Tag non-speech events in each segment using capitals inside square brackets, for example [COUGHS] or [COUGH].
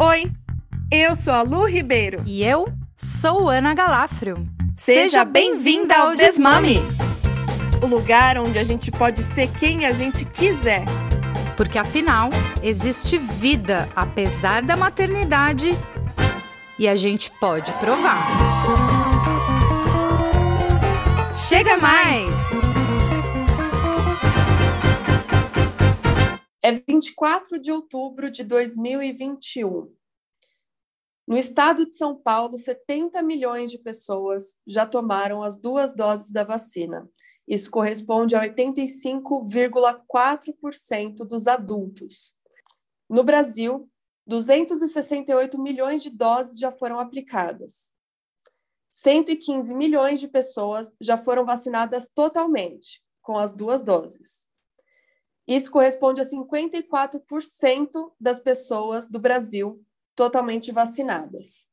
Oi, eu sou a Lu Ribeiro. E eu sou Ana Galafrio. Seja bem-vinda ao Desmame o lugar onde a gente pode ser quem a gente quiser. Porque afinal, existe vida apesar da maternidade e a gente pode provar. Chega mais! É 24 de outubro de 2021. No estado de São Paulo, 70 milhões de pessoas já tomaram as duas doses da vacina. Isso corresponde a 85,4% dos adultos. No Brasil, 268 milhões de doses já foram aplicadas. 115 milhões de pessoas já foram vacinadas totalmente, com as duas doses. Isso corresponde a 54% das pessoas do Brasil totalmente vacinadas.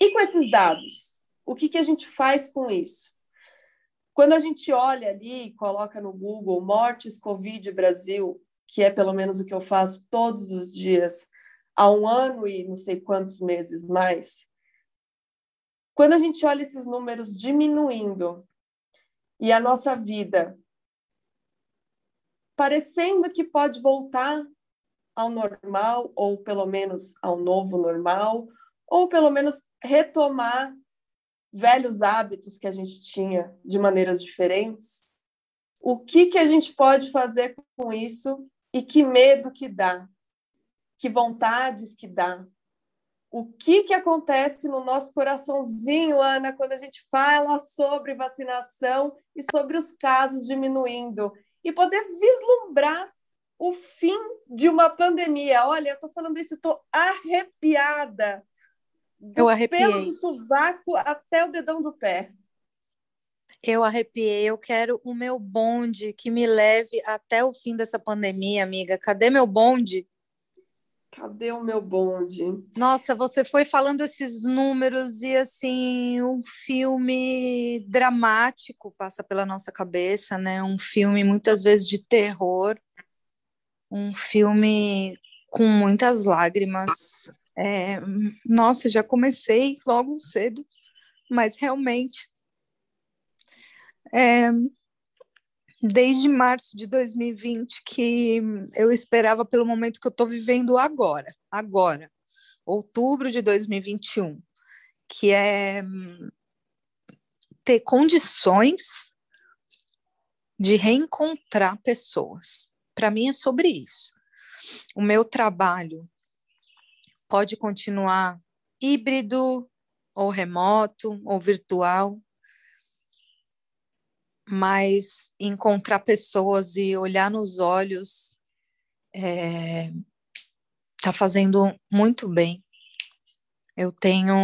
E com esses dados, o que, que a gente faz com isso? Quando a gente olha ali coloca no Google mortes Covid Brasil, que é pelo menos o que eu faço todos os dias, há um ano e não sei quantos meses mais, quando a gente olha esses números diminuindo e a nossa vida parecendo que pode voltar ao normal, ou pelo menos ao novo normal, ou pelo menos retomar velhos hábitos que a gente tinha de maneiras diferentes, o que, que a gente pode fazer com isso e que medo que dá, que vontades que dá. O que, que acontece no nosso coraçãozinho, Ana, quando a gente fala sobre vacinação e sobre os casos diminuindo e poder vislumbrar o fim de uma pandemia. Olha, eu estou falando isso, estou arrepiada do eu arrepiei. pelo do sovaco até o dedão do pé. Eu arrepiei, eu quero o meu bonde que me leve até o fim dessa pandemia, amiga. Cadê meu bonde? Cadê o meu bonde? Nossa, você foi falando esses números e assim, um filme dramático passa pela nossa cabeça, né? Um filme muitas vezes de terror, um filme com muitas lágrimas, é, nossa, já comecei logo cedo, mas realmente, é, desde março de 2020 que eu esperava pelo momento que eu estou vivendo agora, agora, outubro de 2021, que é ter condições de reencontrar pessoas. Para mim é sobre isso. O meu trabalho pode continuar híbrido, ou remoto, ou virtual, mas encontrar pessoas e olhar nos olhos está é, tá fazendo muito bem. Eu tenho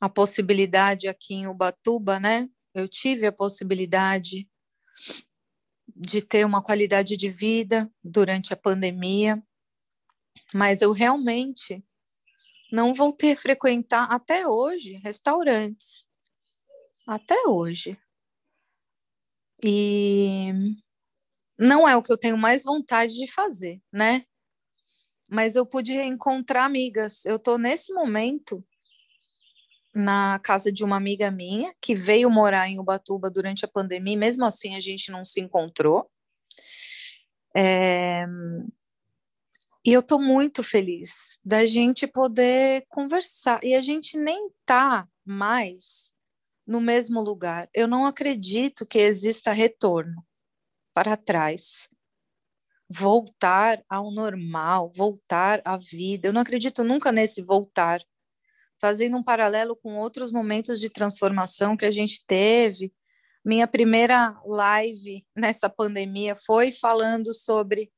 a possibilidade aqui em Ubatuba, né? Eu tive a possibilidade de ter uma qualidade de vida durante a pandemia mas eu realmente não voltei a frequentar até hoje restaurantes. Até hoje. E não é o que eu tenho mais vontade de fazer, né? Mas eu pude encontrar amigas. Eu estou nesse momento na casa de uma amiga minha que veio morar em Ubatuba durante a pandemia, mesmo assim a gente não se encontrou. É, e eu estou muito feliz da gente poder conversar. E a gente nem tá mais no mesmo lugar. Eu não acredito que exista retorno para trás. Voltar ao normal, voltar à vida. Eu não acredito nunca nesse voltar. Fazendo um paralelo com outros momentos de transformação que a gente teve. Minha primeira live nessa pandemia foi falando sobre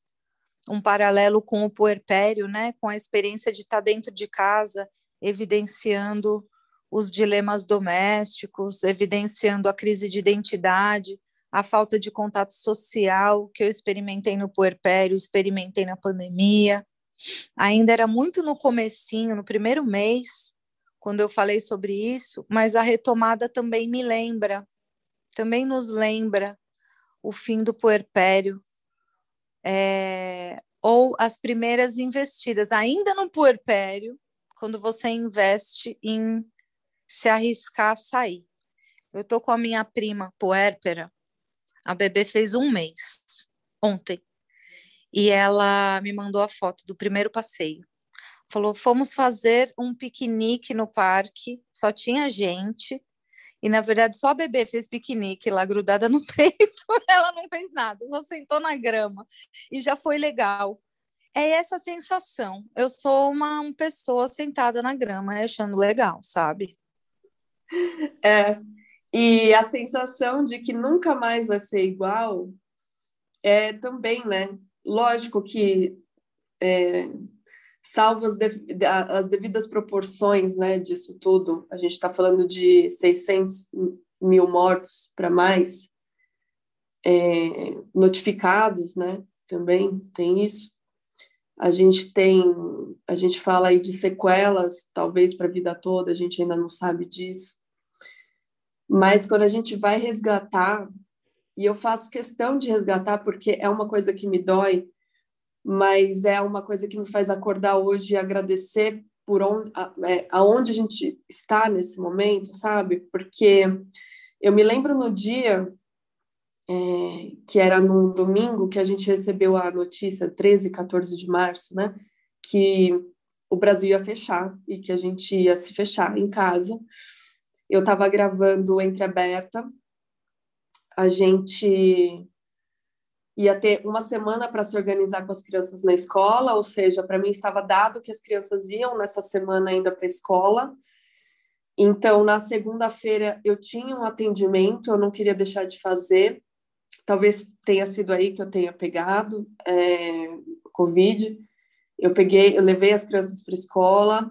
um paralelo com o puerpério, né, com a experiência de estar dentro de casa, evidenciando os dilemas domésticos, evidenciando a crise de identidade, a falta de contato social que eu experimentei no puerpério, experimentei na pandemia. Ainda era muito no comecinho, no primeiro mês, quando eu falei sobre isso, mas a retomada também me lembra, também nos lembra o fim do puerpério, é, ou as primeiras investidas, ainda no puerpério, quando você investe em se arriscar a sair. Eu tô com a minha prima puérpera, a bebê fez um mês, ontem, e ela me mandou a foto do primeiro passeio. Falou: fomos fazer um piquenique no parque, só tinha gente, e na verdade só a bebê fez piquenique lá grudada no [LAUGHS] peito, ela não fez nada, só sentou na grama e já foi legal. É essa sensação. Eu sou uma pessoa sentada na grama achando legal, sabe? É. E a sensação de que nunca mais vai ser igual é também, né? Lógico que é, salvo as, as devidas proporções né, disso tudo, a gente está falando de 600 mil mortos para mais, é, notificados, né? Também tem isso. A gente tem, a gente fala aí de sequelas, talvez para a vida toda, a gente ainda não sabe disso. Mas quando a gente vai resgatar, e eu faço questão de resgatar porque é uma coisa que me dói, mas é uma coisa que me faz acordar hoje e agradecer por onde, é, aonde a gente está nesse momento, sabe? Porque eu me lembro no dia é, que era num domingo que a gente recebeu a notícia, 13, 14 de março, né? Que o Brasil ia fechar e que a gente ia se fechar em casa. Eu estava gravando Entreaberta, a gente ia ter uma semana para se organizar com as crianças na escola, ou seja, para mim estava dado que as crianças iam nessa semana ainda para a escola. Então, na segunda-feira eu tinha um atendimento, eu não queria deixar de fazer. Talvez tenha sido aí que eu tenha pegado é, Covid. Eu peguei, eu levei as crianças para a escola,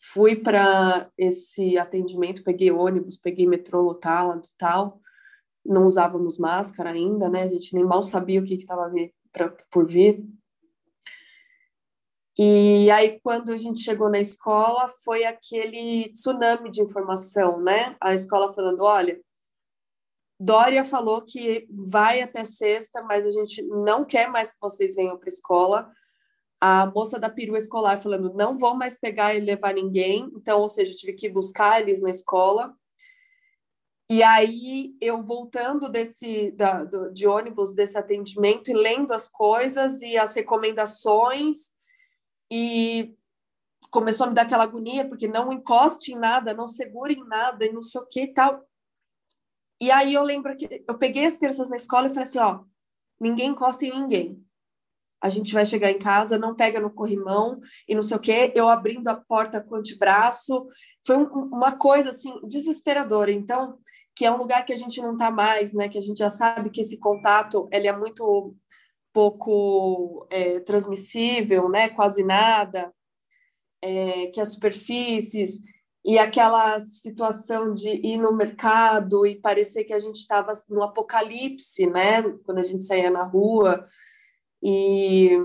fui para esse atendimento, peguei ônibus, peguei metrô lotado e tal não usávamos máscara ainda, né? A gente nem mal sabia o que estava por vir. E aí, quando a gente chegou na escola, foi aquele tsunami de informação, né? A escola falando: olha, Dória falou que vai até sexta, mas a gente não quer mais que vocês venham para a escola. A moça da perua escolar falando: não vou mais pegar e levar ninguém. Então, ou seja, tive que buscar eles na escola. E aí eu voltando desse da, do, de ônibus desse atendimento e lendo as coisas e as recomendações e começou a me dar aquela agonia porque não encoste em nada, não segure em nada e não sei o que e tal. E aí eu lembro que eu peguei as crianças na escola e falei assim, ó, ninguém encosta em ninguém. A gente vai chegar em casa, não pega no corrimão e não sei o quê. Eu abrindo a porta com o antebraço. Foi um, uma coisa, assim, desesperadora. Então, que é um lugar que a gente não está mais, né? Que a gente já sabe que esse contato ele é muito pouco é, transmissível, né? Quase nada, é, que as superfícies e aquela situação de ir no mercado e parecer que a gente estava no apocalipse, né? Quando a gente saía na rua e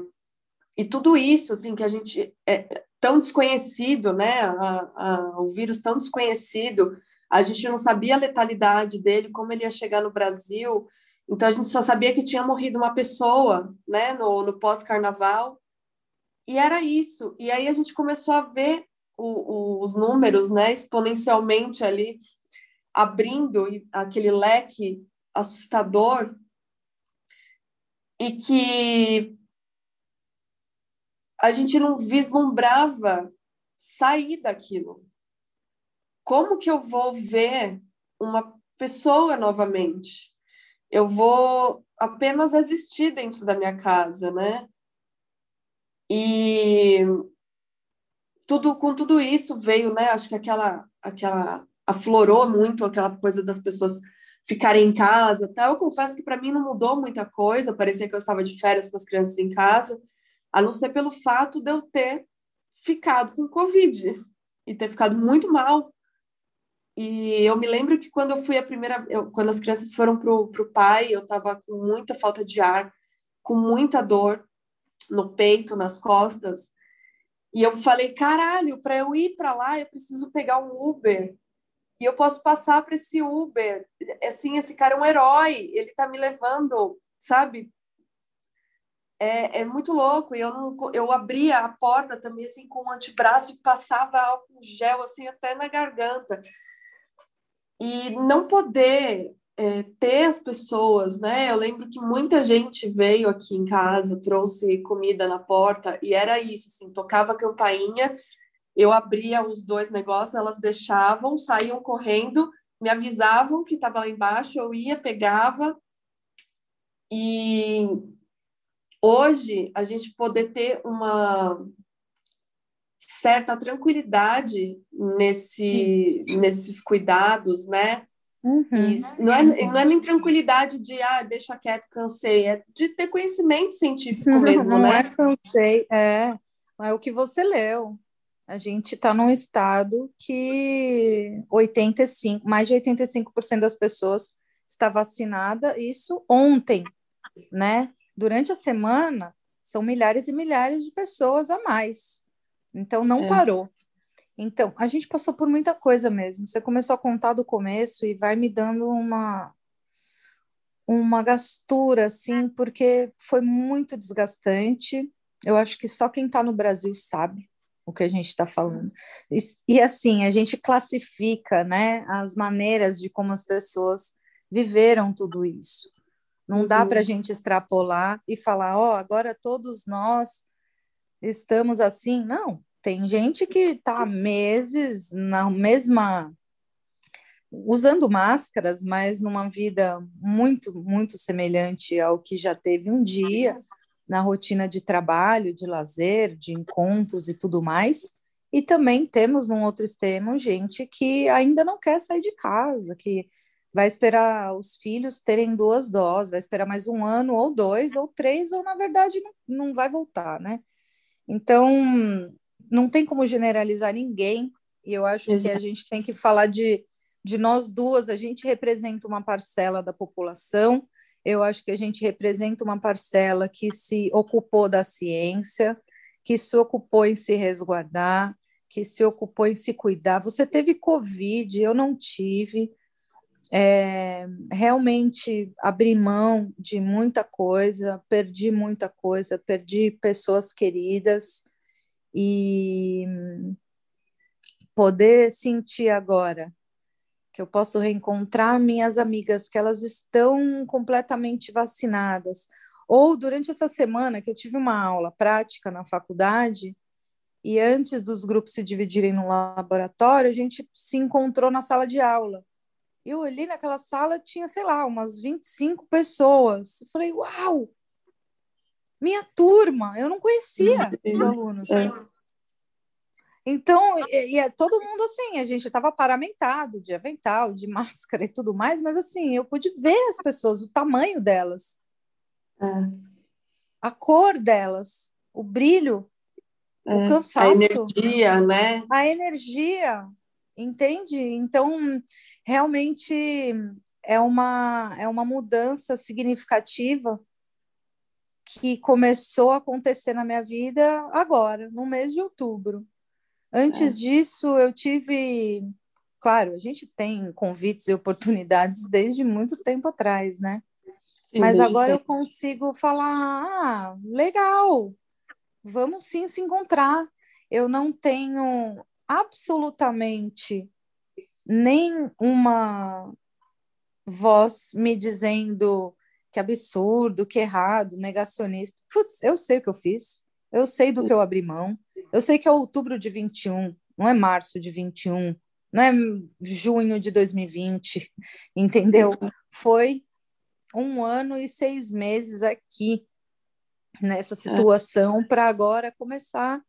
e tudo isso assim que a gente é tão desconhecido, né? A, a, o vírus tão desconhecido a gente não sabia a letalidade dele, como ele ia chegar no Brasil. Então a gente só sabia que tinha morrido uma pessoa, né, no, no pós-carnaval. E era isso. E aí a gente começou a ver o, o, os números, né, exponencialmente ali abrindo aquele leque assustador e que a gente não vislumbrava sair daquilo como que eu vou ver uma pessoa novamente? Eu vou apenas existir dentro da minha casa, né? E tudo com tudo isso veio, né? Acho que aquela aquela aflorou muito aquela coisa das pessoas ficarem em casa, tá? Eu confesso que para mim não mudou muita coisa, parecia que eu estava de férias com as crianças em casa, a não ser pelo fato de eu ter ficado com covid e ter ficado muito mal e eu me lembro que quando eu fui a primeira, eu, quando as crianças foram pro, pro pai, eu estava com muita falta de ar, com muita dor no peito, nas costas. E eu falei, caralho, para eu ir para lá, eu preciso pegar um Uber. E eu posso passar para esse Uber. Assim, esse cara é um herói, ele está me levando, sabe? é, é muito louco. Eu, não, eu abria a porta também assim com o antebraço e passava álcool gel assim até na garganta. E não poder é, ter as pessoas, né? Eu lembro que muita gente veio aqui em casa, trouxe comida na porta e era isso, assim, tocava a campainha, eu abria os dois negócios, elas deixavam, saíam correndo, me avisavam que estava lá embaixo, eu ia, pegava e hoje a gente poder ter uma certa tranquilidade nesse, nesses cuidados, né? Uhum. não, é, não é nem tranquilidade de, ah, deixa quieto, cansei, é de ter conhecimento científico [LAUGHS] mesmo, não né? Não é cansei, é, é o que você leu. A gente está num estado que 85, mais de 85% das pessoas está vacinada, isso ontem, né? Durante a semana, são milhares e milhares de pessoas a mais. Então, não é. parou. Então, a gente passou por muita coisa mesmo. Você começou a contar do começo e vai me dando uma uma gastura assim, porque foi muito desgastante. Eu acho que só quem está no Brasil sabe o que a gente está falando. E, e, assim, a gente classifica, né, as maneiras de como as pessoas viveram tudo isso. Não uhum. dá para a gente extrapolar e falar, ó, oh, agora todos nós estamos assim. Não, tem gente que está meses na mesma usando máscaras, mas numa vida muito, muito semelhante ao que já teve um dia na rotina de trabalho, de lazer, de encontros e tudo mais. E também temos num outro extremo gente que ainda não quer sair de casa, que vai esperar os filhos terem duas doses, vai esperar mais um ano ou dois ou três, ou na verdade não, não vai voltar, né? Então, não tem como generalizar ninguém, e eu acho Exato. que a gente tem que falar de, de nós duas, a gente representa uma parcela da população, eu acho que a gente representa uma parcela que se ocupou da ciência, que se ocupou em se resguardar, que se ocupou em se cuidar. Você teve Covid, eu não tive. É, realmente abri mão de muita coisa, perdi muita coisa, perdi pessoas queridas, e poder sentir agora que eu posso reencontrar minhas amigas que elas estão completamente vacinadas ou durante essa semana que eu tive uma aula prática na faculdade e antes dos grupos se dividirem no laboratório, a gente se encontrou na sala de aula. Eu olhei naquela sala, tinha, sei lá, umas 25 pessoas. Eu falei, uau! minha turma, eu não conhecia os alunos. É. Então, e, e, é todo mundo assim, a gente estava paramentado de avental, de [LAUGHS] máscara e tudo mais, mas assim, eu pude ver as pessoas, o tamanho delas, é. a cor delas, o brilho, é. o cansaço. A energia, né? A energia, entende? Então, realmente é uma, é uma mudança significativa que começou a acontecer na minha vida agora, no mês de outubro. Antes é. disso, eu tive. Claro, a gente tem convites e oportunidades [LAUGHS] desde muito tempo atrás, né? Sim, Mas agora eu consigo falar: ah, legal, vamos sim se encontrar. Eu não tenho absolutamente nem uma voz me dizendo que absurdo, que errado, negacionista. Putz, eu sei o que eu fiz, eu sei do que eu abri mão, eu sei que é outubro de 21, não é março de 21, não é junho de 2020, [LAUGHS] entendeu? Foi um ano e seis meses aqui nessa situação para agora começar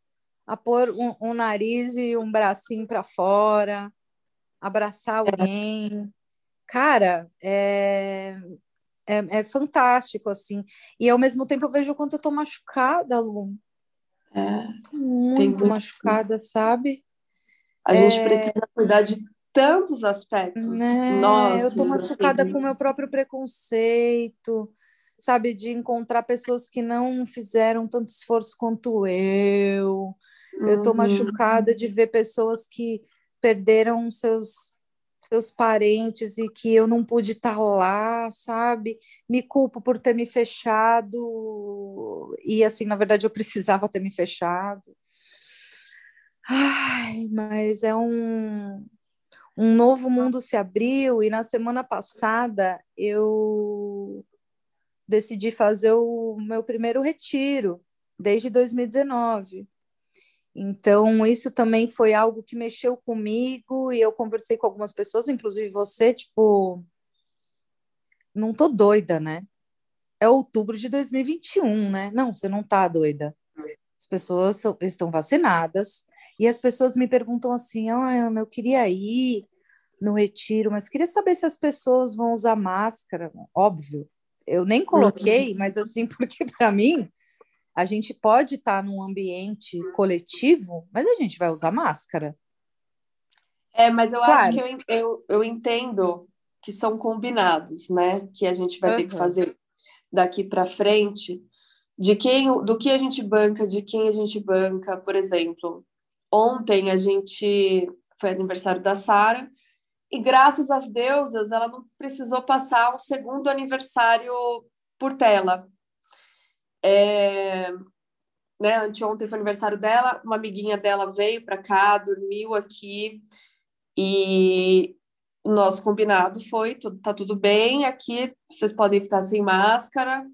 a pôr um, um nariz e um bracinho para fora, abraçar alguém. Cara, é, é, é, fantástico, assim. E ao mesmo tempo eu vejo o quanto eu tô machucada, Lu. É, muito, muito machucada, sabe? A é... gente precisa cuidar de tantos aspectos. Né? Eu tô machucada assim. com o meu próprio preconceito, sabe? De encontrar pessoas que não fizeram tanto esforço quanto eu. Eu tô uhum. machucada de ver pessoas que perderam seus seus parentes e que eu não pude estar lá, sabe? Me culpo por ter me fechado e assim, na verdade, eu precisava ter me fechado. Ai, mas é um um novo mundo se abriu e na semana passada eu decidi fazer o meu primeiro retiro desde 2019. Então, isso também foi algo que mexeu comigo e eu conversei com algumas pessoas, inclusive você, tipo, não tô doida, né? É outubro de 2021, né? Não, você não tá doida. As pessoas são, estão vacinadas e as pessoas me perguntam assim: "Ah, Ana, eu queria ir no retiro, mas queria saber se as pessoas vão usar máscara". Óbvio. Eu nem coloquei, uhum. mas assim, [LAUGHS] porque para mim a gente pode estar num ambiente coletivo, mas a gente vai usar máscara. É, mas eu claro. acho que eu, eu, eu, entendo que são combinados, né? Que a gente vai uhum. ter que fazer daqui para frente, de quem, do que a gente banca, de quem a gente banca. Por exemplo, ontem a gente foi aniversário da Sara e graças às deusas ela não precisou passar um segundo aniversário por tela. É, né, anteontem foi aniversário dela, uma amiguinha dela veio para cá, dormiu aqui e o nosso combinado foi, tudo, tá tudo bem, aqui vocês podem ficar sem máscara.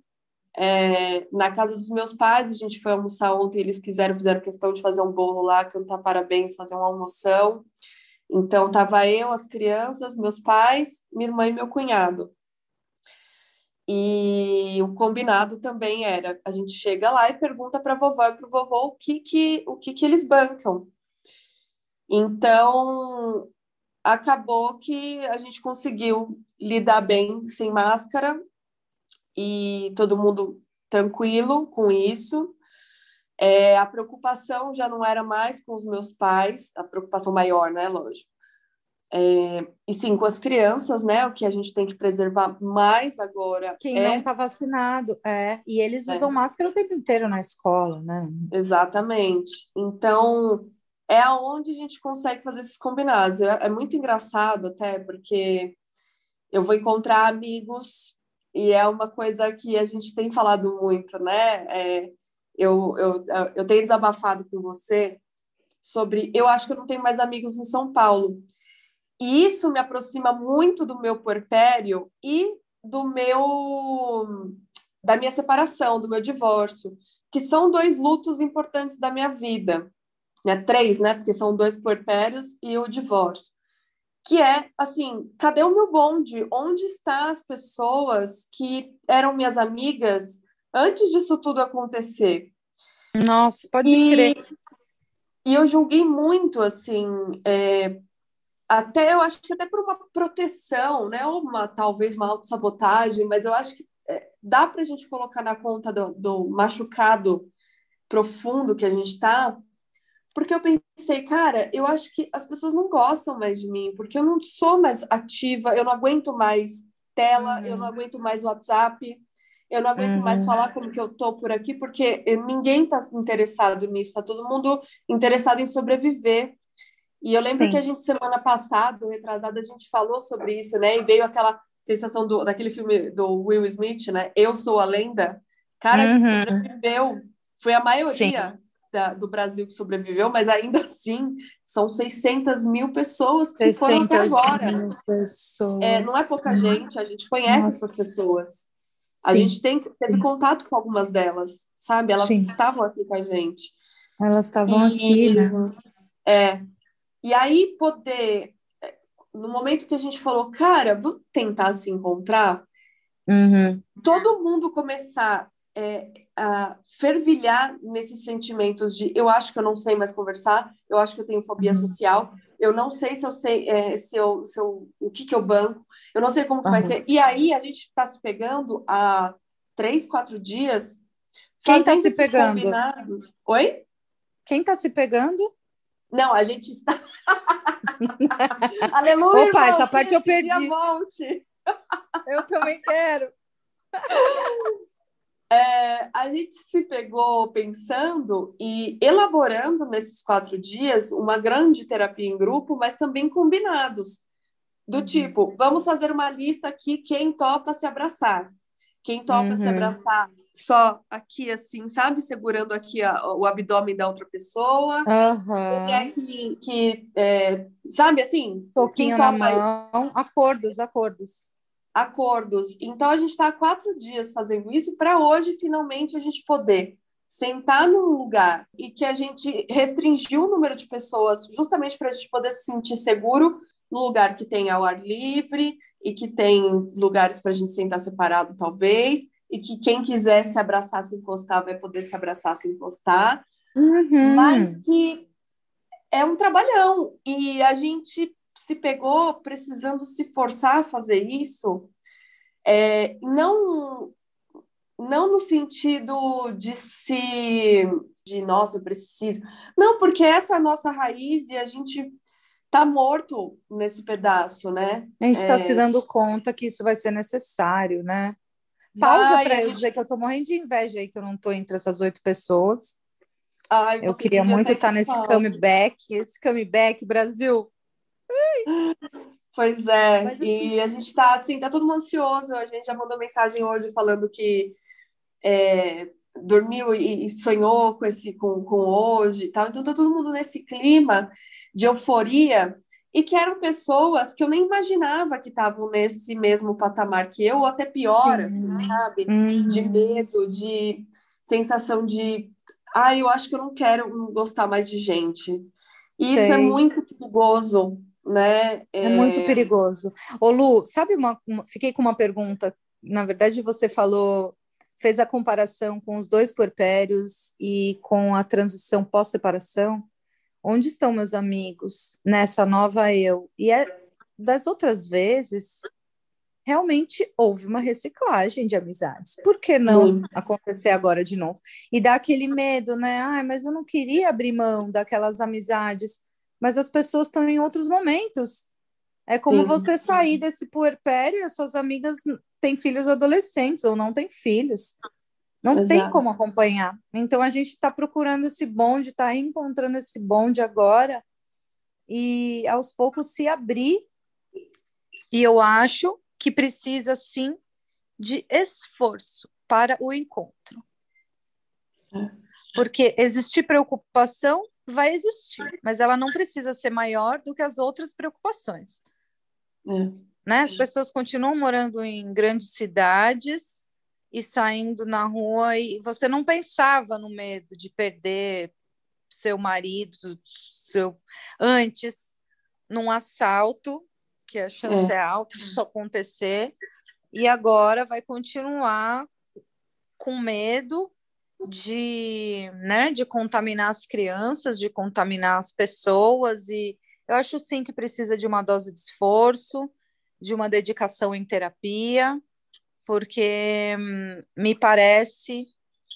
É, na casa dos meus pais, a gente foi almoçar ontem, eles quiseram, fizeram questão de fazer um bolo lá, cantar parabéns, fazer uma almoção. Então, tava eu, as crianças, meus pais, minha irmã e meu cunhado. E o combinado também era, a gente chega lá e pergunta para a vovó e para o vovô o que que, o que que eles bancam. Então, acabou que a gente conseguiu lidar bem sem máscara e todo mundo tranquilo com isso. É, a preocupação já não era mais com os meus pais, a preocupação maior, né, lógico, é, e sim, com as crianças, né? O que a gente tem que preservar mais agora. Quem é... não está vacinado, é. E eles é. usam é. máscara o tempo inteiro na escola, né? Exatamente. Então, é aonde a gente consegue fazer esses combinados. É, é muito engraçado até, porque eu vou encontrar amigos e é uma coisa que a gente tem falado muito, né? É, eu, eu, eu tenho desabafado com você sobre. Eu acho que eu não tenho mais amigos em São Paulo. E isso me aproxima muito do meu puerpério e do meu da minha separação, do meu divórcio, que são dois lutos importantes da minha vida. Né? Três, né? Porque são dois puerpérios e o divórcio. Que é, assim, cadê o meu bonde? Onde estão as pessoas que eram minhas amigas antes disso tudo acontecer? Nossa, pode e, crer. E eu julguei muito, assim, é, até eu acho que até por uma proteção, né? Ou uma, talvez uma autossabotagem, mas eu acho que é, dá para a gente colocar na conta do, do machucado profundo que a gente está, porque eu pensei, cara, eu acho que as pessoas não gostam mais de mim, porque eu não sou mais ativa, eu não aguento mais tela, uhum. eu não aguento mais WhatsApp, eu não aguento uhum. mais falar como que eu tô por aqui, porque ninguém está interessado nisso, está todo mundo interessado em sobreviver. E eu lembro Sim. que a gente, semana passada, retrasada, a gente falou sobre isso, né? E veio aquela sensação do, daquele filme do Will Smith, né? Eu Sou a Lenda. Cara, uhum. que sobreviveu. Foi a maioria da, do Brasil que sobreviveu, mas ainda assim são 600 mil pessoas que se foram até agora. É, não é pouca gente, a gente conhece Nossa. essas pessoas. A Sim. gente tem, teve contato com algumas delas, sabe? Elas Sim. estavam aqui com a gente. Elas estavam e, aqui, né? É, e aí poder, no momento que a gente falou, cara, vamos tentar se encontrar, uhum. todo mundo começar é, a fervilhar nesses sentimentos de eu acho que eu não sei mais conversar, eu acho que eu tenho fobia uhum. social, eu não sei se eu sei é, se eu, se eu, o que, que eu banco, eu não sei como que uhum. vai ser. E aí a gente está se pegando há três, quatro dias. Quem está se pegando? Combinados. Oi? Quem está se pegando? Não, a gente está. [LAUGHS] Aleluia! Opa, irmão, essa parte eu perdi. Volte. eu também quero. É, a gente se pegou pensando e elaborando nesses quatro dias uma grande terapia em grupo, mas também combinados. Do uhum. tipo, vamos fazer uma lista aqui, quem topa se abraçar. Quem topa uhum. se abraçar só aqui, assim, sabe? Segurando aqui a, o abdômen da outra pessoa. Uhum. É que, que é, sabe, assim? Pouquinho na mão. Acordos, acordos. Acordos. Então, a gente está há quatro dias fazendo isso para hoje, finalmente, a gente poder sentar num lugar e que a gente restringiu o número de pessoas justamente para a gente poder se sentir seguro no lugar que tem ao ar livre e que tem lugares para a gente sentar separado, talvez, e que quem quiser se abraçar, se encostar, vai poder se abraçar, se encostar, uhum. mas que é um trabalhão e a gente se pegou precisando se forçar a fazer isso, é, não não no sentido de se de nossa, eu preciso. Não, porque essa é a nossa raiz e a gente tá morto nesse pedaço, né? A gente está é... se dando conta que isso vai ser necessário, né? Pausa para eu dizer que eu tô morrendo de inveja aí que eu não tô entre essas oito pessoas. Ai, eu queria muito estar nesse comeback, esse comeback Brasil. Pois é, Mas, assim, e a gente tá assim, tá todo mundo ansioso. A gente já mandou mensagem hoje falando que é, dormiu e, sonhou com esse com, com hoje, tal. Então tá todo mundo nesse clima de euforia e que eram pessoas que eu nem imaginava que estavam nesse mesmo patamar que eu, ou até pior, assim, sabe? Uhum. De medo, de sensação de, ah, eu acho que eu não quero gostar mais de gente. E isso é muito perigoso, né? É... é, muito perigoso. Ô Lu, sabe uma, uma, fiquei com uma pergunta. Na verdade, você falou, fez a comparação com os dois puerpérios e com a transição pós-separação onde estão meus amigos nessa nova eu? E é, das outras vezes, realmente houve uma reciclagem de amizades. Por que não acontecer agora de novo? E dá aquele medo, né? Ai, mas eu não queria abrir mão daquelas amizades, mas as pessoas estão em outros momentos. É como Sim. você sair desse puerpério e as suas amigas têm filhos adolescentes ou não têm filhos. Não Exato. tem como acompanhar. Então a gente está procurando esse bonde, está encontrando esse bonde agora e aos poucos se abrir. E eu acho que precisa sim de esforço para o encontro. É. Porque existir preocupação vai existir, mas ela não precisa ser maior do que as outras preocupações. É. Né? As pessoas continuam morando em grandes cidades, e saindo na rua e você não pensava no medo de perder seu marido, seu antes num assalto, que a chance é, é alta de isso acontecer, e agora vai continuar com medo de, né, de contaminar as crianças, de contaminar as pessoas e eu acho sim que precisa de uma dose de esforço, de uma dedicação em terapia, porque hum, me parece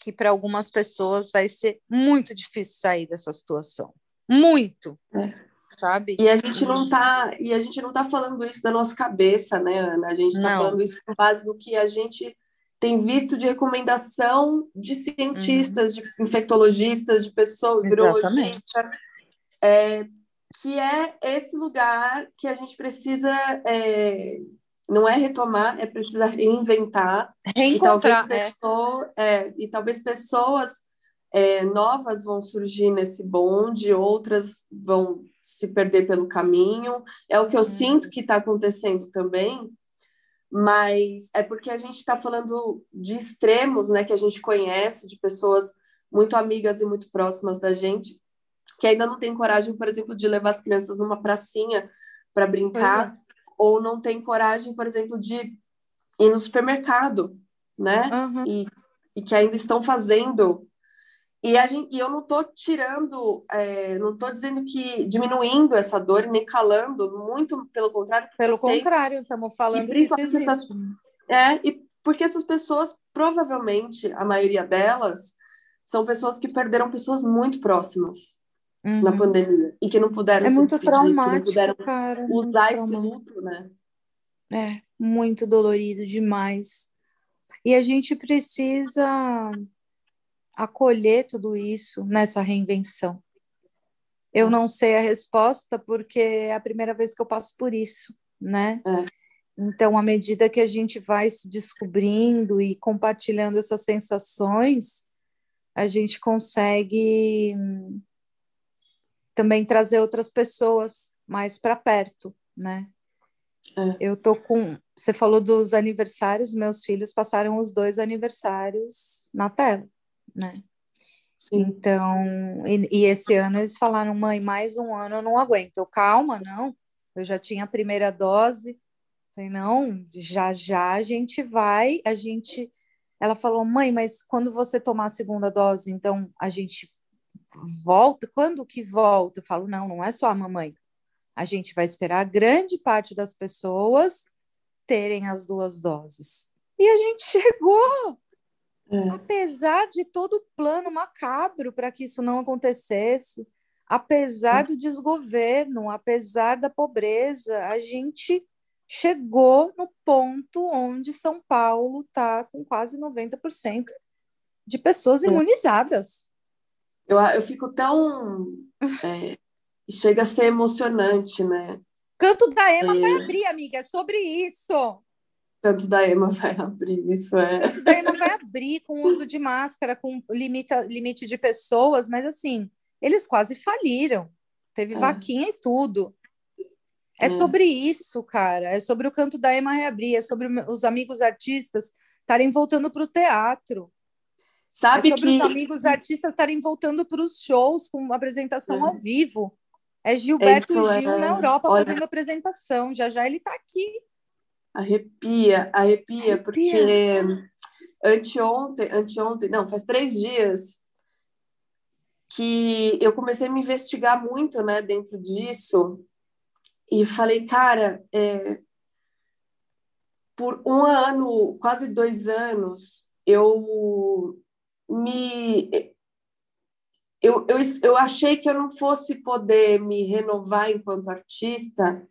que para algumas pessoas vai ser muito difícil sair dessa situação. Muito. É. Sabe? E a gente não tá, e a gente não tá falando isso da nossa cabeça, né, Ana? A gente está falando isso com base no que a gente tem visto de recomendação de cientistas, uhum. de infectologistas, de pessoas, virologistas, é, que é esse lugar que a gente precisa é, não é retomar, é precisar reinventar. Reencontrar, e talvez, é. pessoa, é, e talvez pessoas é, novas vão surgir nesse bonde, outras vão se perder pelo caminho. É o que eu hum. sinto que está acontecendo também, mas é porque a gente está falando de extremos, né, que a gente conhece, de pessoas muito amigas e muito próximas da gente, que ainda não tem coragem, por exemplo, de levar as crianças numa pracinha para brincar. É ou não tem coragem, por exemplo, de ir no supermercado, né? Uhum. E, e que ainda estão fazendo. E, a gente, e eu não estou tirando, é, não estou dizendo que diminuindo essa dor, nem calando, muito pelo contrário. Pelo contrário, estamos falando isso existe. Essas, é, e porque essas pessoas, provavelmente, a maioria delas, são pessoas que perderam pessoas muito próximas uhum. na pandemia e que não puderam é muito despedir, traumático, não puderam cara, usar esse luto, né? É, muito dolorido demais. E a gente precisa acolher tudo isso nessa reinvenção. Eu não sei a resposta porque é a primeira vez que eu passo por isso. né? É. Então, à medida que a gente vai se descobrindo e compartilhando essas sensações, a gente consegue também trazer outras pessoas mais para perto, né? É. Eu tô com. Você falou dos aniversários, meus filhos passaram os dois aniversários na tela, né? Sim. Então, e, e esse ano eles falaram, mãe, mais um ano eu não aguento. Eu, calma, não. Eu já tinha a primeira dose. Falei, não, já já a gente vai, a gente. Ela falou, mãe, mas quando você tomar a segunda dose, então a gente volta? Quando que volta? Eu falo, não, não é só a mamãe. A gente vai esperar a grande parte das pessoas terem as duas doses. E a gente [LAUGHS] chegou. É. Apesar de todo o plano macabro para que isso não acontecesse, apesar do desgoverno, apesar da pobreza, a gente chegou no ponto onde São Paulo está com quase 90% de pessoas É. imunizadas. Eu, eu fico tão. é, chega a ser emocionante, né? Canto da Ema É. vai abrir, amiga, é sobre isso. Tanto da Ema vai abrir, isso é. Canto da Ema vai abrir com uso de máscara, com limite, limite de pessoas, mas assim, eles quase faliram. Teve É. vaquinha e tudo. É, É. sobre isso, cara. É sobre o canto da Ema reabrir, é sobre os amigos artistas estarem voltando para o teatro. Sabe é sobre que. os amigos artistas estarem voltando para os shows com apresentação É. ao vivo. É Gilberto isso, Gil é. na Europa Olha- fazendo apresentação. Já já ele está aqui. Arrepia, arrepia, Arrepia. porque anteontem, anteontem, não, faz três dias que eu comecei a me investigar muito, né, dentro disso, e falei, cara, é, por um ano, quase dois anos, eu me eu, eu, eu achei que eu não fosse poder me renovar enquanto artista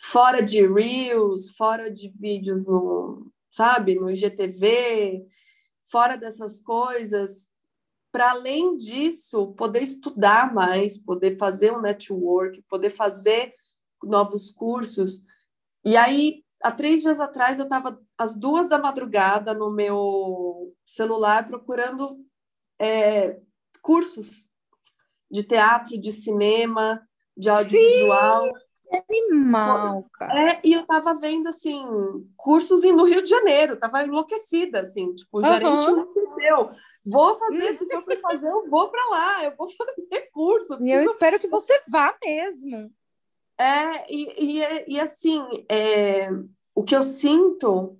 fora de Reels, fora de vídeos no, sabe, no IGTV, fora dessas coisas, para além disso, poder estudar mais, poder fazer um network, poder fazer novos cursos. E aí, há três dias atrás, eu estava às duas da madrugada no meu celular procurando é, cursos de teatro, de cinema, de audiovisual. Animal, cara. É, e eu tava vendo, assim, cursos no Rio de Janeiro, tava enlouquecida, assim, tipo, o gerente enlouqueceu. Vou fazer, se for para [LAUGHS] fazer, eu vou para lá, eu vou [LAUGHS] fazer curso. eu E eu espero que você vá mesmo. É, e, e, e assim, é, o que eu sinto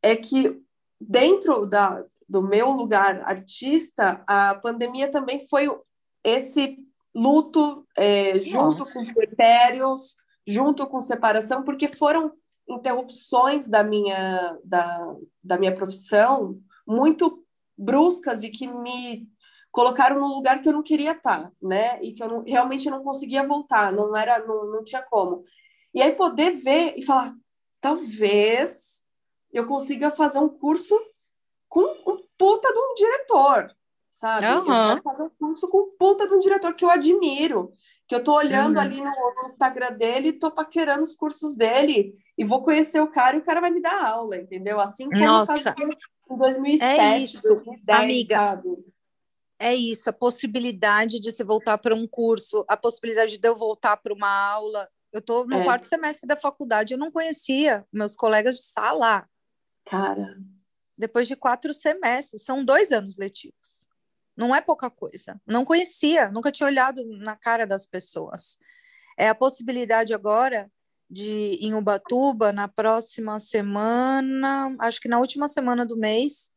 é que dentro da, do meu lugar artista, a pandemia também foi esse luto é, junto Nossa. com puerpérios, junto com separação, porque foram interrupções da minha, da, da minha profissão muito bruscas e que me colocaram num lugar que eu não queria estar, né? E que eu não- realmente não conseguia voltar, não era, não, não tinha como. E aí poder ver e falar, talvez eu consiga fazer um curso com um puta de um diretor, sabe? Eu Aham. quero fazer um curso com um puta de um diretor que eu admiro, que eu tô olhando Uhum. ali no, no Instagram dele, tô paquerando os cursos dele e vou conhecer o cara e o cara vai me dar aula, entendeu? Assim como Nossa. eu fazia em 2007, É isso, 2010, amiga. sabe? É isso, a possibilidade de se voltar para um curso, a possibilidade de eu voltar para uma aula. Eu estou no É. quarto semestre da faculdade, eu não conhecia meus colegas de sala. Cara, Depois de quatro semestres, são dois anos letivos. Não é pouca coisa. Não conhecia, nunca tinha olhado na cara das pessoas. É a possibilidade agora de, em Ubatuba, na próxima semana, acho que na última semana do mês,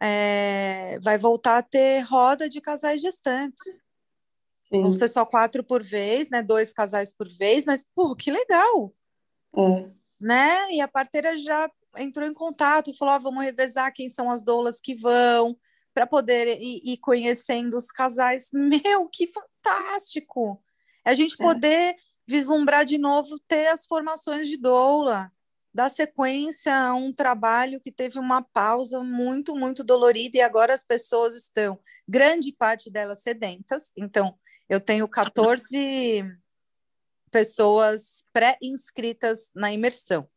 é, vai voltar a ter roda de casais gestantes. sim, Vão ser só quatro por vez, né? Dois casais por vez, mas, pô, que legal, é, né? E a parteira já entrou em contato e falou: ah, vamos revezar quem são as doulas que vão, para poder ir, ir conhecendo os casais. [LAUGHS] Meu, que fantástico! A gente É. poder vislumbrar de novo, ter as formações de doula, dar sequência a um trabalho que teve uma pausa muito, muito dolorida, e agora as pessoas estão, grande parte delas sedentas. Então, eu tenho 14 pessoas pré-inscritas na imersão,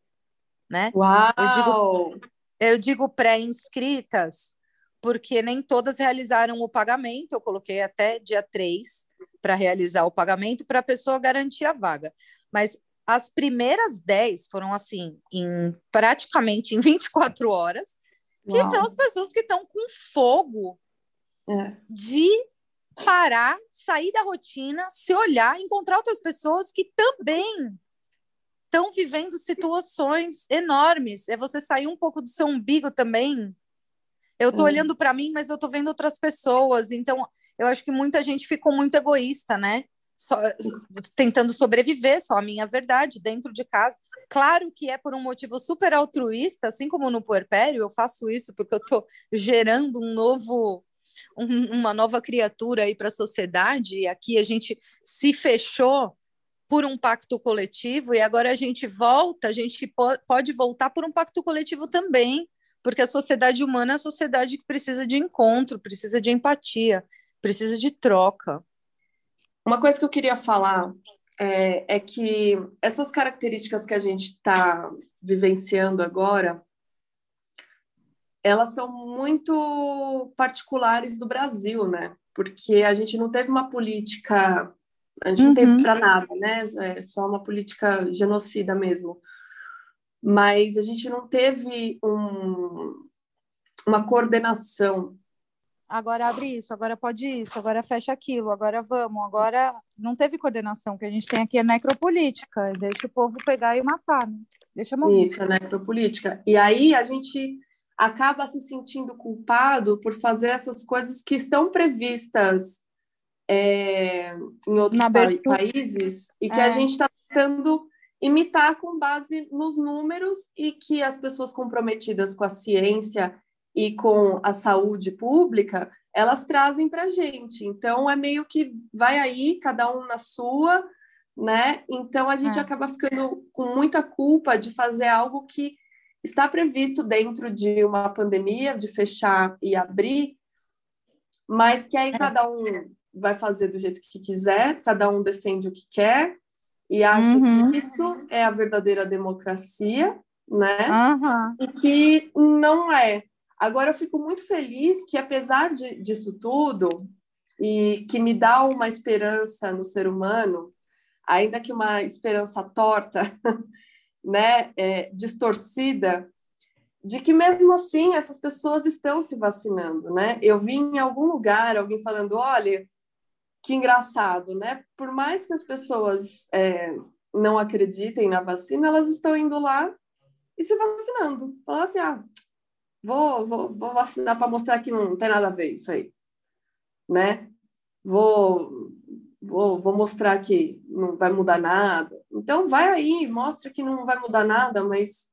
né? Uau! Eu digo, eu digo pré-inscritas porque nem todas realizaram o pagamento, eu coloquei até dia 3 para realizar o pagamento para a pessoa garantir a vaga. Mas as primeiras 10 foram assim, em praticamente em 24 horas, que Uau. são as pessoas que estão com fogo é. de parar, sair da rotina, se olhar, encontrar outras pessoas que também estão vivendo situações enormes. É você sair um pouco do seu umbigo também. Eu estou é. olhando para mim, mas eu estou vendo outras pessoas. Então, eu acho que muita gente ficou muito egoísta, né? Só, tentando sobreviver, só a minha verdade, dentro de casa. Claro que é por um motivo super altruísta, assim como no puerpério, eu faço isso porque eu estou gerando um novo um, uma nova criatura aí para a sociedade, e aqui a gente se fechou por um pacto coletivo, e agora a gente volta, a gente po pode voltar por um pacto coletivo também, porque a sociedade humana é a sociedade que precisa de encontro, precisa de empatia, precisa de troca. Uma coisa que eu queria falar é, é que essas características que a gente está vivenciando agora, elas são muito particulares do Brasil, né? Porque a gente não teve uma política, a gente uhum. não teve para nada, né? É só uma política genocida mesmo. Mas a gente não teve um, uma coordenação. Agora abre isso, agora pode isso, agora fecha aquilo, agora vamos, agora não teve coordenação, que a gente tem aqui é necropolítica, deixa o povo pegar e matar, né? Deixa morrer. Isso, é necropolítica. E aí a gente acaba se sentindo culpado por fazer essas coisas que estão previstas é, em outros pa países e que é. a gente está tentando imitar com base nos números e que as pessoas comprometidas com a ciência e com a saúde pública elas trazem para a gente. Então é meio que vai aí cada um na sua, né? Então a gente é. acaba ficando com muita culpa de fazer algo que está previsto dentro de uma pandemia, de fechar e abrir, mas que aí é. cada um vai fazer do jeito que quiser, cada um defende o que quer e acha uhum. que isso é a verdadeira democracia, né? Uhum. E que não é. Agora eu fico muito feliz que apesar de, disso tudo e que me dá uma esperança no ser humano, ainda que uma esperança torta, [LAUGHS] né, é, distorcida, de que mesmo assim essas pessoas estão se vacinando, né? Eu vi em algum lugar alguém falando, olha, que engraçado, né? Por mais que as pessoas é, não acreditem na vacina, elas estão indo lá e se vacinando. Falando assim, ah, vou, vou, vou vacinar para mostrar que não tem nada a ver isso aí, né? Vou, vou, vou mostrar que não vai mudar nada. Então, vai aí, mostra que não vai mudar nada, mas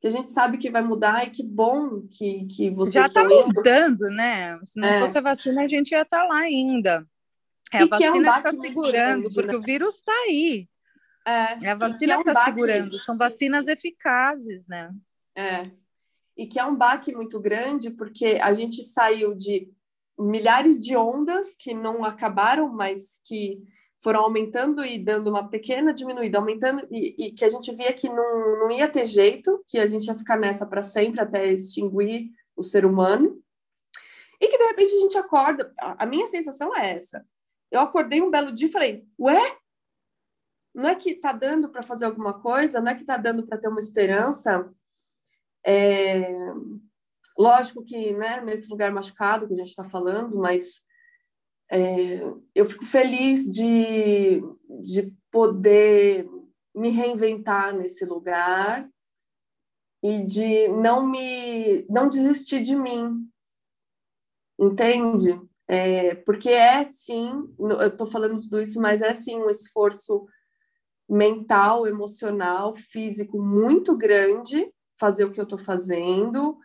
que a gente sabe que vai mudar e que bom que, que você já está mudando, né? Se não é. fosse a vacina, a gente ia estar tá lá ainda. É, a vacina é um está segurando, grande, porque né? o vírus está aí. É, é a vacina que está é um segurando, são vacinas eficazes, né? É. E que é um baque muito grande, porque a gente saiu de milhares de ondas que não acabaram, mas que foram aumentando e dando uma pequena diminuída, aumentando, e, e, que a gente via que não, não ia ter jeito, que a gente ia ficar nessa para sempre até extinguir o ser humano. E que de repente a gente acorda, a, minha sensação é essa. Eu acordei um belo dia e falei: "Ué? Não é que tá dando para fazer alguma coisa, não é que tá dando para ter uma esperança?" É, Lógico que, né, nesse lugar machucado que a gente está falando, mas é, eu fico feliz de, de poder me reinventar nesse lugar e de não me não desistir de mim, entende? É, porque é sim, eu estou falando tudo isso, mas é sim um esforço mental, emocional, físico muito grande fazer o que eu estou fazendo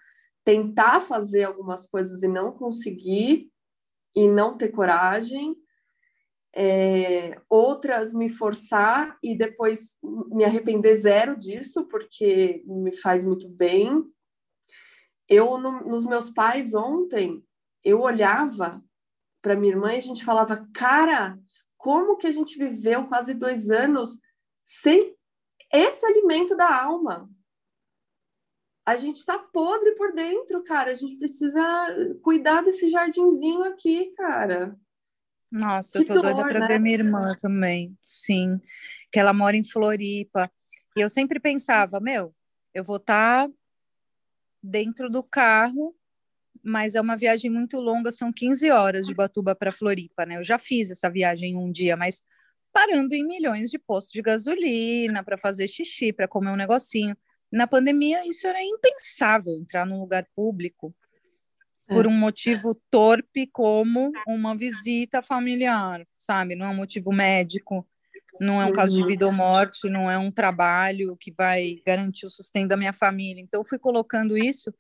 tentar fazer algumas coisas e não conseguir e não ter coragem, é, outras me forçar e depois me arrepender zero disso, porque me faz muito bem. Eu, no, nos meus pais ontem, eu olhava para minha irmã e a gente falava, cara, como que a gente viveu quase dois anos sem esse alimento da alma. A gente está podre por dentro, cara. A gente precisa cuidar desse jardinzinho aqui, cara. Nossa, que eu tô dor, doida para né? ver minha irmã também. Sim, que ela mora em Floripa. E eu sempre pensava, meu, eu vou estar tá dentro do carro, mas é uma viagem muito longa, são 15 horas de Batuba para Floripa, né? Eu já fiz essa viagem um dia, mas parando em milhões de postos de gasolina para fazer xixi, para comer um negocinho. Na pandemia, isso era impensável entrar num lugar público por é. um motivo torpe como uma visita familiar, sabe? Não é um motivo médico, não é um caso de uhum. vida ou morte, não é um trabalho que vai garantir o sustento da minha família. Então, fui colocando isso,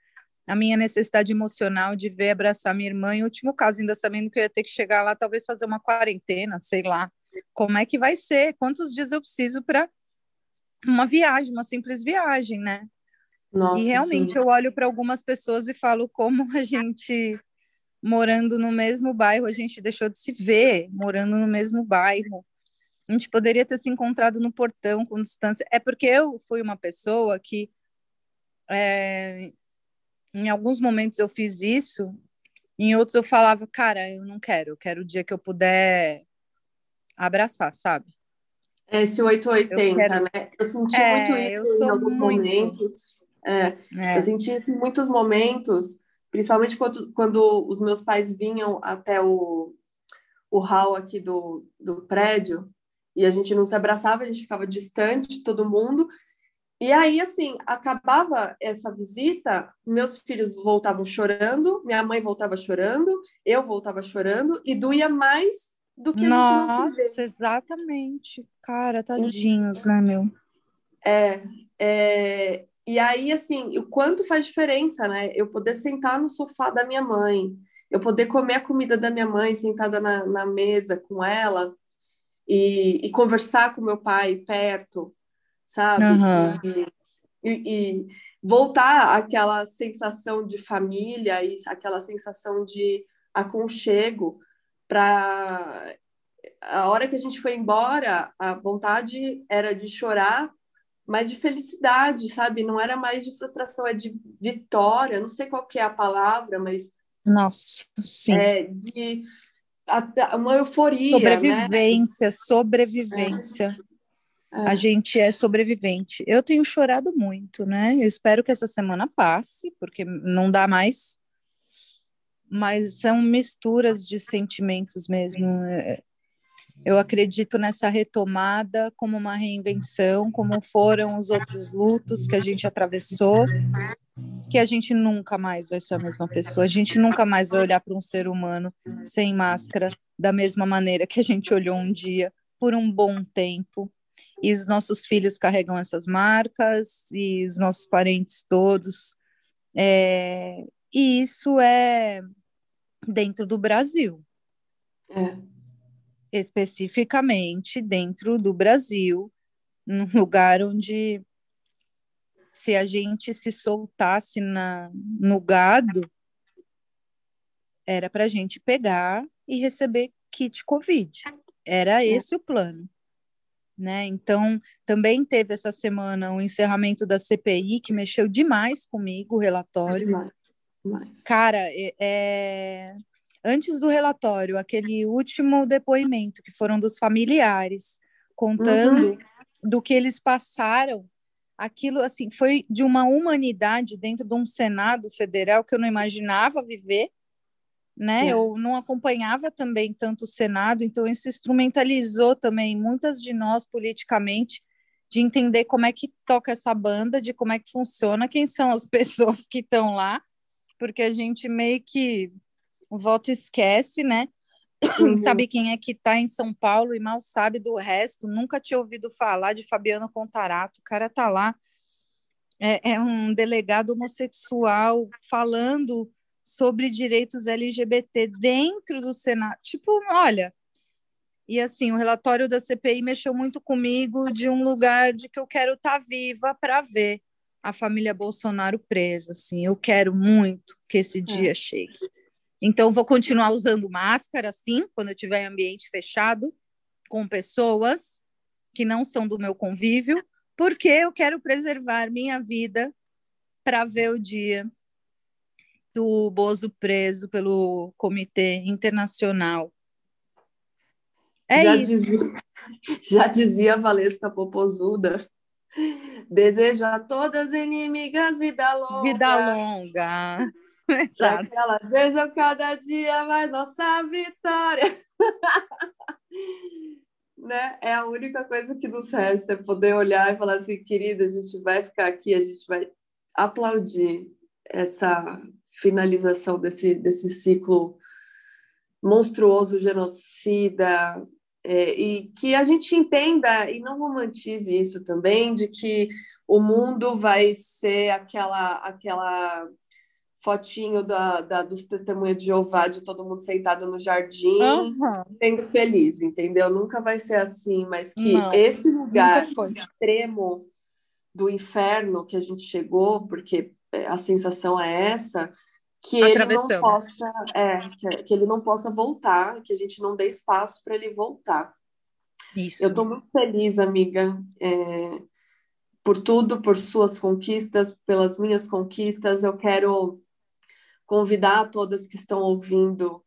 a minha necessidade emocional de ver abraçar minha irmã, em último caso, ainda sabendo que eu ia ter que chegar lá, talvez fazer uma quarentena, sei lá. Como é que vai ser? Quantos dias eu preciso para uma viagem, uma simples viagem, né? Nossa, e realmente sim. eu olho para algumas pessoas e falo como a gente morando no mesmo bairro, a gente deixou de se ver morando no mesmo bairro. A gente poderia ter se encontrado no portão com distância. É porque eu fui uma pessoa que é, em alguns momentos eu fiz isso, em outros eu falava, cara, eu não quero, eu quero o dia que eu puder abraçar, sabe? Esse 880, eu quero... né? Eu senti é, muito isso em alguns muito... momentos. É, é. Eu senti em muitos momentos, principalmente quando, quando os meus pais vinham até o, o hall aqui do, do prédio, e a gente não se abraçava, a gente ficava distante de todo mundo. E aí, assim, acabava essa visita, meus filhos voltavam chorando, minha mãe voltava chorando, eu voltava chorando, e doía mais do que Nossa, a gente não se vê. Nossa, exatamente. Cara, tadinhos, né, meu? É, é, e aí, assim, o quanto faz diferença, né? Eu poder sentar no sofá da minha mãe, eu poder comer a comida da minha mãe sentada na, na mesa com ela e, e, conversar com meu pai perto, sabe? Uhum. E, e, e, voltar àquela sensação de família e aquela sensação de aconchego para a hora que a gente foi embora, a vontade era de chorar mas de felicidade, sabe? Não era mais de frustração, é de vitória, não sei qual que é a palavra, mas... Nossa, sim. É de uma euforia, Sobrevivência, né? sobrevivência. É. É. A gente é sobrevivente. Eu tenho chorado muito, né? Eu espero que essa semana passe, porque não dá mais. Mas são misturas de sentimentos mesmo. É, eu acredito nessa retomada como uma reinvenção, como foram os outros lutos que a gente atravessou, que a gente nunca mais vai ser a mesma pessoa, a gente nunca mais vai olhar para um ser humano sem máscara da mesma maneira que a gente olhou um dia por um bom tempo. E os nossos filhos carregam essas marcas e os nossos parentes todos. É... E isso é dentro do Brasil. É especificamente dentro do Brasil, num lugar onde se a gente se soltasse na, no gado, era para a gente pegar e receber kit Covid. Era é. esse o plano. Né? Então, também teve essa semana o um encerramento da CPI, que mexeu demais comigo, o relatório. Demais. Demais. Cara, é, é antes do relatório, aquele último depoimento, que foram dos familiares, contando uhum. do que eles passaram, aquilo assim foi de uma humanidade dentro de um Senado federal que eu não imaginava viver, né? É. Eu não acompanhava também tanto o Senado, então isso instrumentalizou também muitas de nós politicamente de entender como é que toca essa banda, de como é que funciona, quem são as [LAUGHS] pessoas que estão lá, porque a gente meio que o voto esquece, né? [COUGHS] Uhum. sabe quem é que está em São Paulo e mal sabe do resto. Nunca tinha ouvido falar de Fabiano Contarato. O cara tá lá, é, é um delegado homossexual falando sobre direitos LGBT dentro do Senado. Tipo, olha. E assim, o relatório da CPI mexeu muito comigo de um lugar de que eu quero estar tá viva para ver a família Bolsonaro presa. Assim, eu quero muito que esse é. dia chegue. Então, vou continuar usando máscara, sim, quando eu estiver em ambiente fechado, com pessoas, que não são do meu convívio, porque eu quero preservar minha vida para ver o dia do Bozo preso pelo Comitê Internacional. É já isso. Dizia, [LAUGHS] já dizia Valesca Popozuda, desejo a todas inimigas vida longa. Vida longa. [LAUGHS] Exato. Que elas vejam cada dia mais nossa vitória. [LAUGHS] né? É a única coisa que nos resta, é poder olhar e falar assim, querida, a gente vai ficar aqui, a gente vai aplaudir essa finalização desse, desse ciclo monstruoso, genocida, é, e que a gente entenda e não romantize isso também, de que o mundo vai ser aquela aquela fotinho da, da, dos testemunhos de Jeová, de todo mundo sentado no jardim, uhum. sendo feliz, entendeu? Nunca vai ser assim, mas que não, esse lugar extremo do inferno que a gente chegou, porque é, a sensação é essa, que ele não possa, é, que, ele não possa voltar, que a gente não dê espaço para ele voltar. Isso. Eu estou muito feliz, amiga, é, por tudo, por suas conquistas, pelas minhas conquistas. Eu quero convidar todas que estão ouvindo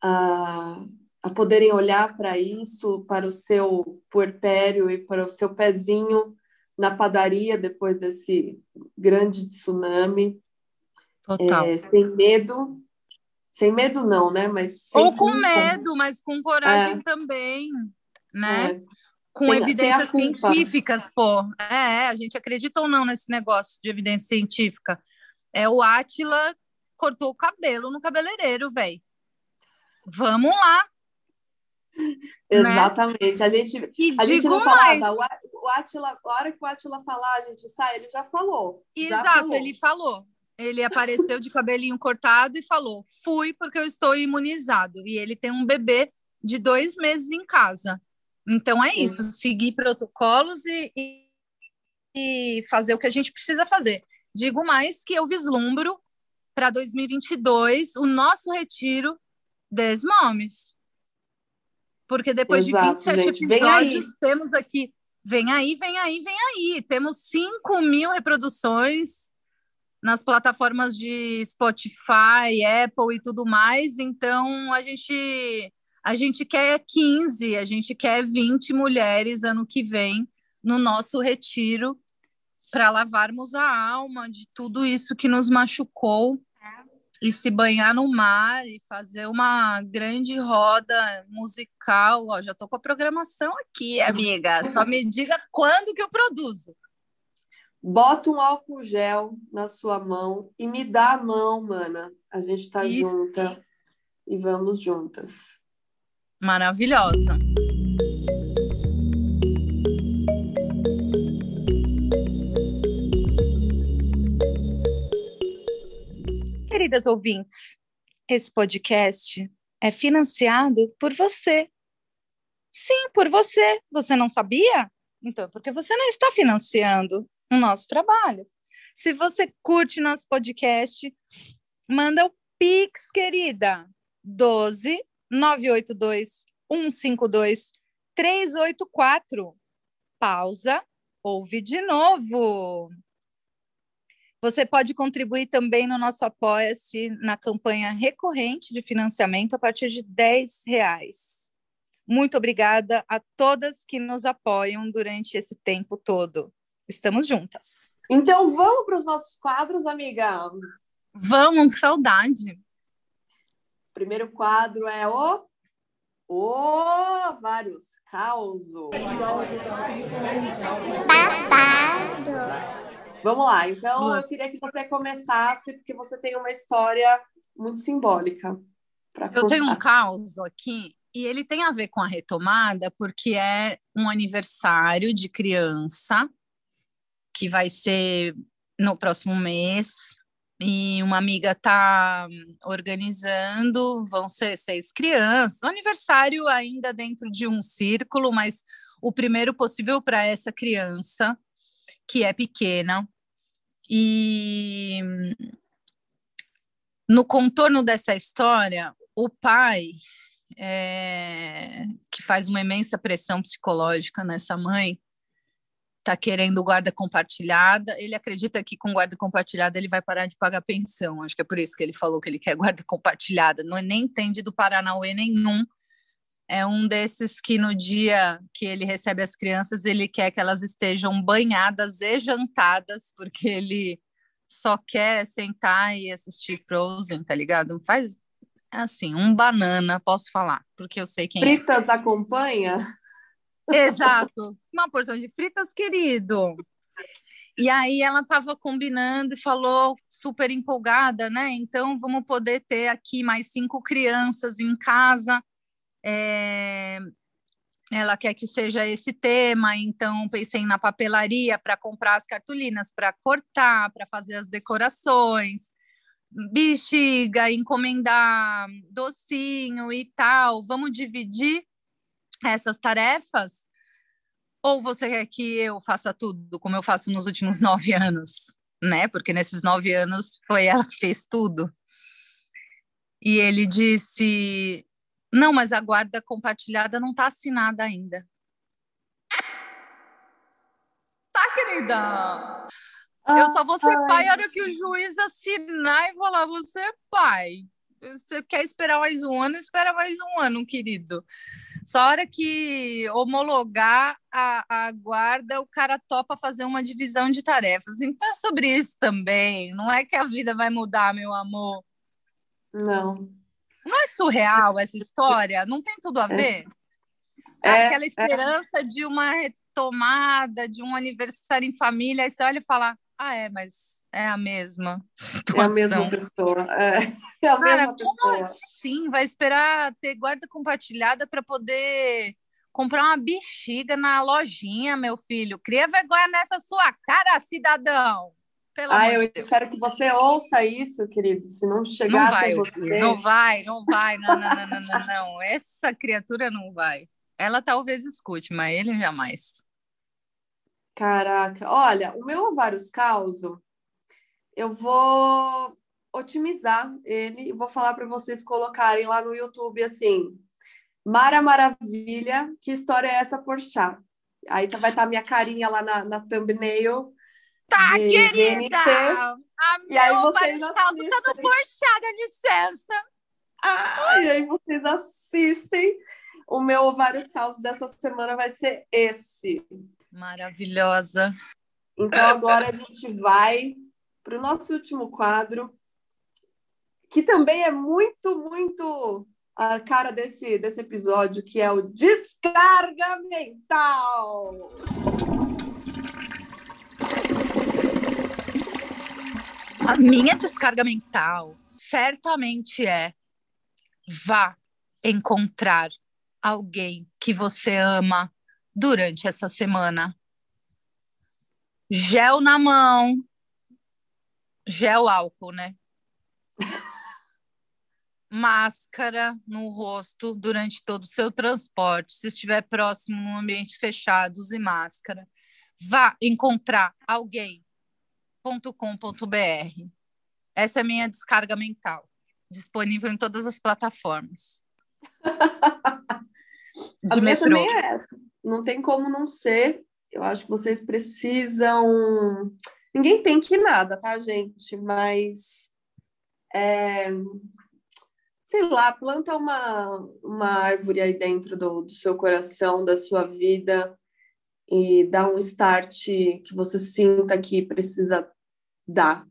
a, a poderem olhar para isso, para o seu puerpério e para o seu pezinho na padaria depois desse grande tsunami. Total. É, sem medo. Sem medo não, né? Mas Ou com medo, mas com coragem é. também, né? É. Com sem, evidências sem científicas, pô. É, a gente acredita ou não nesse negócio de evidência científica. É o Átila cortou o cabelo no cabeleireiro, velho. Vamos lá. [LAUGHS] Exatamente. Né? A gente, e a gente não mais. falava, o Atila, a hora que o Atila falar, a gente sai, ele já falou. Exato, já falou. ele falou. Ele apareceu de cabelinho cortado e falou: fui porque eu estou imunizado. E ele tem um bebê de dois meses em casa. Então é isso, seguir protocolos e, e, e fazer o que a gente precisa fazer. Digo mais que eu vislumbro para 2022 o nosso retiro Desmomes. Porque depois Exato, de 27 gente, episódios, temos aqui. Vem aí, vem aí, vem aí. Temos 5 mil reproduções nas plataformas de Spotify, Apple e tudo mais. Então, a gente, a gente quer 15, a gente quer 20 mulheres ano que vem no nosso retiro para lavarmos a alma de tudo isso que nos machucou e se banhar no mar e fazer uma grande roda musical. Ó, já estou com a programação aqui, amiga. Só me diga quando que eu produzo. Bota um álcool gel na sua mão e me dá a mão, mana. A gente está junta e vamos juntas. Maravilhosa. Queridas ouvintes, esse podcast é financiado por você. Sim, por você. Você não sabia? Então, é porque você não está financiando o nosso trabalho. Se você curte nosso podcast, manda o Pix, querida. 12 982 152 384. Pausa, ouve de novo. Você pode contribuir também no nosso Apoia-se na campanha recorrente de financiamento a partir de 10 reais. Muito obrigada a todas que nos apoiam durante esse tempo todo. Estamos juntas. Então vamos para os nossos quadros, amiga. Vamos, saudade. O primeiro quadro é o o vários causos. Babado. Vamos lá, então eu queria que você começasse, porque você tem uma história muito simbólica. Eu tenho um caos aqui, e ele tem a ver com a retomada, porque é um aniversário de criança, que vai ser no próximo mês, e uma amiga está organizando, vão ser seis crianças, um aniversário ainda dentro de um círculo, mas o primeiro possível para essa criança que é pequena. E no contorno dessa história, o pai é, que faz uma imensa pressão psicológica nessa mãe, está querendo guarda compartilhada. Ele acredita que com guarda compartilhada ele vai parar de pagar pensão. Acho que é por isso que ele falou que ele quer guarda compartilhada. Não nem entende do Paranauê nenhum. É um desses que no dia que ele recebe as crianças, ele quer que elas estejam banhadas e jantadas, porque ele só quer sentar e assistir Frozen, tá ligado? Faz assim, um banana, posso falar, porque eu sei quem é. Fritas é. acompanha? Exato. Uma porção de fritas, querido. E aí ela estava combinando e falou super empolgada, né? Então vamos poder ter aqui mais cinco crianças em casa. É... Ela quer que seja esse tema, então pensei na papelaria para comprar as cartolinas, para cortar, para fazer as decorações, bexiga, encomendar docinho e tal. Vamos dividir essas tarefas? Ou você quer que eu faça tudo como eu faço nos últimos [LAUGHS] nove anos? Né? Porque nesses nove anos foi ela que fez tudo. E ele disse: Não, mas a guarda compartilhada não está assinada ainda. Tá, querida? eu só vou ser pai na hora que o juiz assinar e falar: Você é pai. Você quer esperar mais um ano? Espera mais um ano, querido. Só a hora que homologar a, a guarda, o cara topa fazer uma divisão de tarefas. Então é sobre isso também. Não é que a vida vai mudar, meu amor. Não. Não é surreal essa história? Não tem tudo a é. ver? É, Aquela é. esperança é. de uma retomada, de um aniversário em família, aí você olha e fala: ah, é, mas é a mesma situação. [LAUGHS] É a mesma pessoa. É, [LAUGHS] é a Cara, mesma pessoa. Como assim? Vai esperar ter guarda compartilhada para poder comprar uma bexiga na lojinha, meu filho. Cria vergonha nessa sua cara, cidadão. Pelo ah, eu Deus. espero que você ouça isso, querido. Se não chegar não vai, você. Não vai, não vai. Não, não, não, não, não, não. Essa criatura não vai. Ela talvez escute, mas ele jamais. Caraca, olha, o meu ovários causo, eu vou otimizar ele e vou falar para vocês colocarem lá no YouTube assim, Mara Maravilha, que história é essa por chá? Aí tá, vai estar tá minha carinha lá na, na thumbnail. Tá, de querida! A e aí vocês causa tá no porchá, dá licença. Ah, e aí vocês assistem. O meu ovários causos dessa semana vai ser esse. Maravilhosa. Então agora a gente vai para o nosso último quadro, que também é muito, muito a cara desse, desse episódio, que é o Descarga Mental. A minha descarga mental certamente é vá encontrar alguém que você ama durante essa semana. Gel na mão, gel álcool, né? [LAUGHS] Máscara no rosto durante todo o seu transporte. Se estiver próximo num ambiente fechado, use máscara. Vá encontrar alguém.com.br. Essa é a minha descarga mental, disponível em todas as plataformas. [LAUGHS] De a metrô. também é essa não tem como não ser. Eu acho que vocês precisam. Ninguém tem que nada, tá, gente? Mas. É... Sei lá, planta uma, uma árvore aí dentro do, do seu coração, da sua vida, e dá um start que você sinta que precisa dar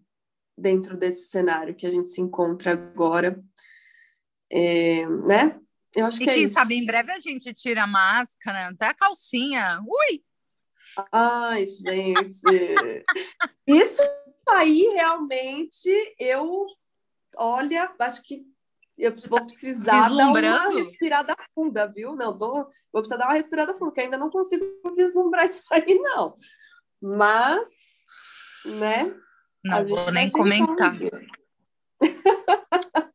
dentro desse cenário que a gente se encontra agora. É, né? Eu acho e que é quem sabe em breve a gente tira a máscara, até a calcinha. Ui! Ai, gente. Isso aí realmente eu olha, acho que eu vou precisar dar uma respirada funda, viu? Não, tô, vou precisar dar uma respirada funda, porque ainda não consigo vislumbrar isso aí, não. Mas, né? Não vou nem comentar.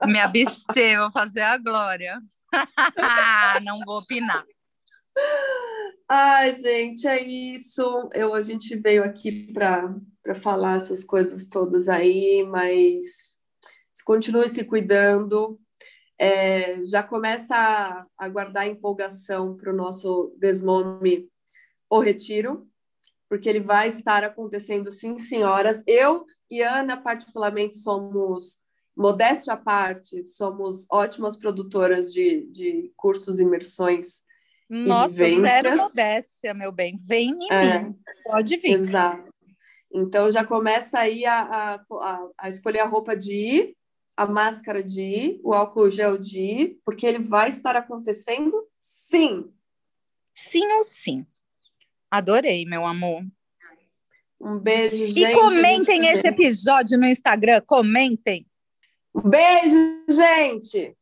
Me abster, vou fazer a glória. [LAUGHS] Não vou opinar. Ai, gente, é isso. Eu, a gente veio aqui para falar essas coisas todas aí, mas continue se cuidando. É, já começa a, a guardar empolgação para o nosso Desmome o Retiro, porque ele vai estar acontecendo sim, senhoras. Eu e Ana, particularmente, somos, modéstia à parte, somos ótimas produtoras de, de cursos, imersões Nossa, zero modéstia, meu bem. Vem em é, mim, pode vir. Exato. Então, já começa aí a, a, a escolher a roupa de ir, a máscara de ir, o álcool gel de ir, porque ele vai estar acontecendo sim. Sim ou sim. Adorei, meu amor. Um beijo, gente. E comentem esse episódio no Instagram, comentem. Beijo, gente!